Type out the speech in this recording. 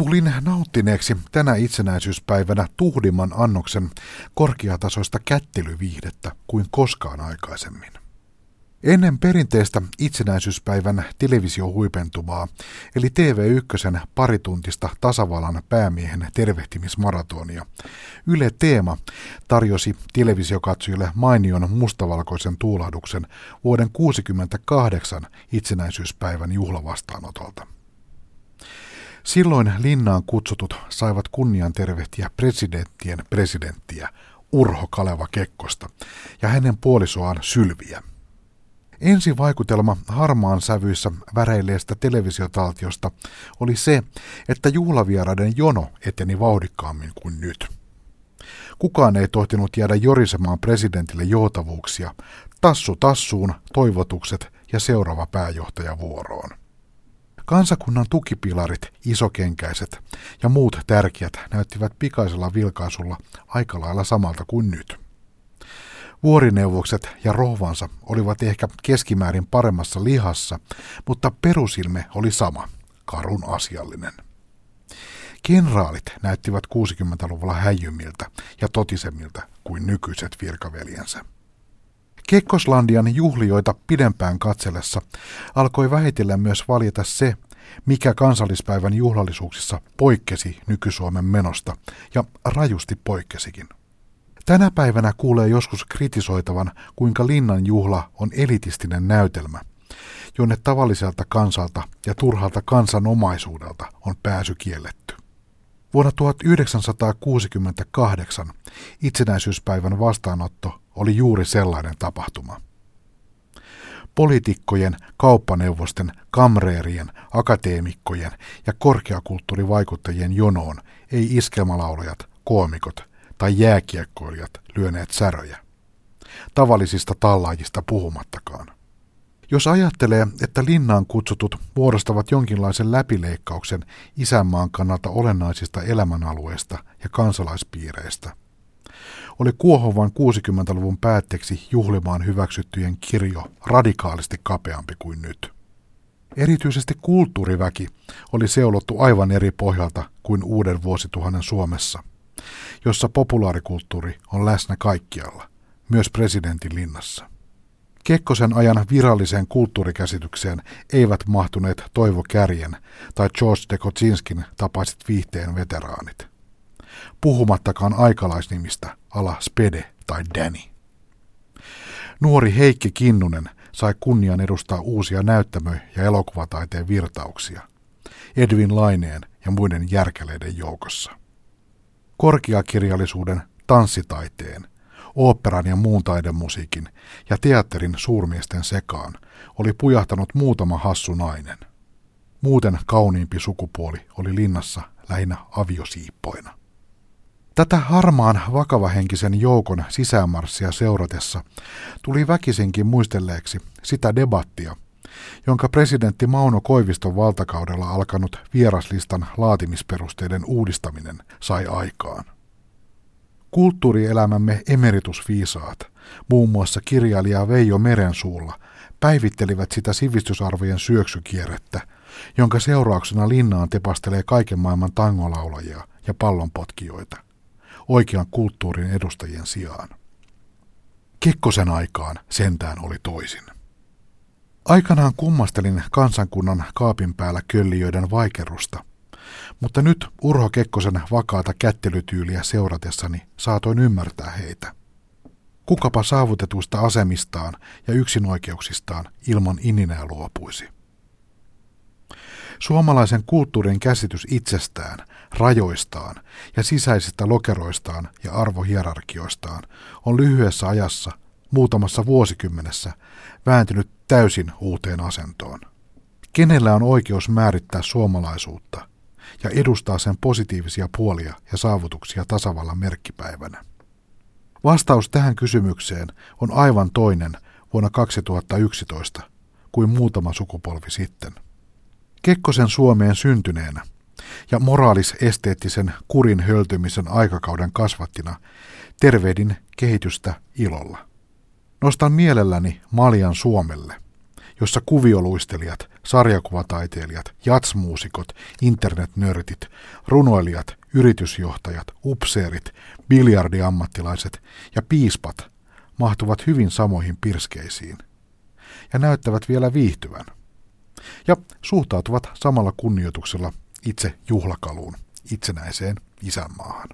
Tulin nauttineeksi tänä itsenäisyyspäivänä tuhdimman annoksen korkeatasoista kättelyviihdettä kuin koskaan aikaisemmin. Ennen perinteistä itsenäisyyspäivän televisiohuipentumaa, eli TV1 parituntista tasavallan päämiehen tervehtimismaratonia, Yle Teema tarjosi televisiokatsojille mainion mustavalkoisen tuulahduksen vuoden 1968 itsenäisyyspäivän juhlavastaanotolta. Silloin linnaan kutsutut saivat kunnian tervehtiä presidenttien presidenttiä Urho Kaleva Kekkosta ja hänen puolisoaan Sylviä. Ensi vaikutelma harmaan sävyissä väreileestä televisiotaltiosta oli se, että juhlavieraiden jono eteni vauhdikkaammin kuin nyt. Kukaan ei tohtinut jäädä jorisemaan presidentille joutavuuksia, tassu tassuun, toivotukset ja seuraava pääjohtaja vuoroon. Kansakunnan tukipilarit, isokenkäiset ja muut tärkeät näyttivät pikaisella vilkaisulla aika lailla samalta kuin nyt. Vuorineuvokset ja rohvansa olivat ehkä keskimäärin paremmassa lihassa, mutta perusilme oli sama, karun asiallinen. Kenraalit näyttivät 60-luvulla häijymiltä ja totisemmilta kuin nykyiset virkaveljensä. Kekkoslandian juhlioita pidempään katsellessa alkoi vähitellen myös valjeta se, mikä kansallispäivän juhlallisuuksissa poikkesi nyky-Suomen menosta, ja rajusti poikkesikin. Tänä päivänä kuulee joskus kritisoitavan, kuinka linnan juhla on elitistinen näytelmä, jonne tavalliselta kansalta ja turhalta kansanomaisuudelta on pääsy kielletty. Vuonna 1968 itsenäisyyspäivän vastaanotto oli juuri sellainen tapahtuma. Poliitikkojen, kauppaneuvosten, kamreerien, akateemikkojen ja korkeakulttuurivaikuttajien jonoon ei iskelmalaulajat, koomikot tai jääkiekkoilijat lyöneet säröjä. Tavallisista tallaajista puhumattakaan. Jos ajattelee, että linnaan kutsutut muodostavat jonkinlaisen läpileikkauksen isänmaan kannalta olennaisista elämänalueista ja kansalaispiireistä, oli Kuohovan 60-luvun päätteeksi juhlimaan hyväksyttyjen kirjo radikaalisti kapeampi kuin nyt. Erityisesti kulttuuriväki oli seulottu aivan eri pohjalta kuin uuden vuosituhannen Suomessa, jossa populaarikulttuuri on läsnä kaikkialla, myös presidentin linnassa. Kekkosen ajan viralliseen kulttuurikäsitykseen eivät mahtuneet Toivo Kärjen tai George de Kotsinskin tapaiset viihteen veteraanit. Puhumattakaan aikalaisnimistä ala Spede tai Danny. Nuori Heikki Kinnunen sai kunnian edustaa uusia näyttämö- ja elokuvataiteen virtauksia. Edwin Laineen ja muiden järkeleiden joukossa. Korkeakirjallisuuden, tanssitaiteen, oopperan ja muun taidemusiikin ja teatterin suurmiesten sekaan oli pujahtanut muutama hassu nainen. Muuten kauniimpi sukupuoli oli linnassa lähinnä aviosiippoina. Tätä harmaan vakavahenkisen joukon sisämarssia seuratessa tuli väkisinkin muistelleeksi sitä debattia, jonka presidentti Mauno Koiviston valtakaudella alkanut vieraslistan laatimisperusteiden uudistaminen sai aikaan. Kulttuurielämämme emeritusviisaat, muun muassa kirjailija Veijo Merensuulla, päivittelivät sitä sivistysarvojen syöksykierrettä, jonka seurauksena linnaan tepastelee kaiken maailman tangolaulajia ja pallonpotkijoita – oikean kulttuurin edustajien sijaan. Kekkosen aikaan sentään oli toisin. Aikanaan kummastelin kansankunnan kaapin päällä köllijöiden vaikerusta, mutta nyt Urho Kekkosen vakaata kättelytyyliä seuratessani saatoin ymmärtää heitä. Kukapa saavutetuista asemistaan ja yksinoikeuksistaan ilman ininää luopuisi. Suomalaisen kulttuurin käsitys itsestään, rajoistaan ja sisäisistä lokeroistaan ja arvohierarkioistaan on lyhyessä ajassa, muutamassa vuosikymmenessä, vääntynyt täysin uuteen asentoon. Kenellä on oikeus määrittää suomalaisuutta ja edustaa sen positiivisia puolia ja saavutuksia tasavallan merkkipäivänä? Vastaus tähän kysymykseen on aivan toinen vuonna 2011 kuin muutama sukupolvi sitten. Kekkosen Suomeen syntyneenä ja moraalisesteettisen kurin höltymisen aikakauden kasvattina tervehdin kehitystä ilolla. Nostan mielelläni Maljan Suomelle, jossa kuvioluistelijat, sarjakuvataiteilijat, jatsmuusikot, internetnörtit, runoilijat, yritysjohtajat, upseerit, biljardiammattilaiset ja piispat mahtuvat hyvin samoihin pirskeisiin ja näyttävät vielä viihtyvän ja suhtautuvat samalla kunnioituksella itse juhlakaluun, itsenäiseen isänmaahan.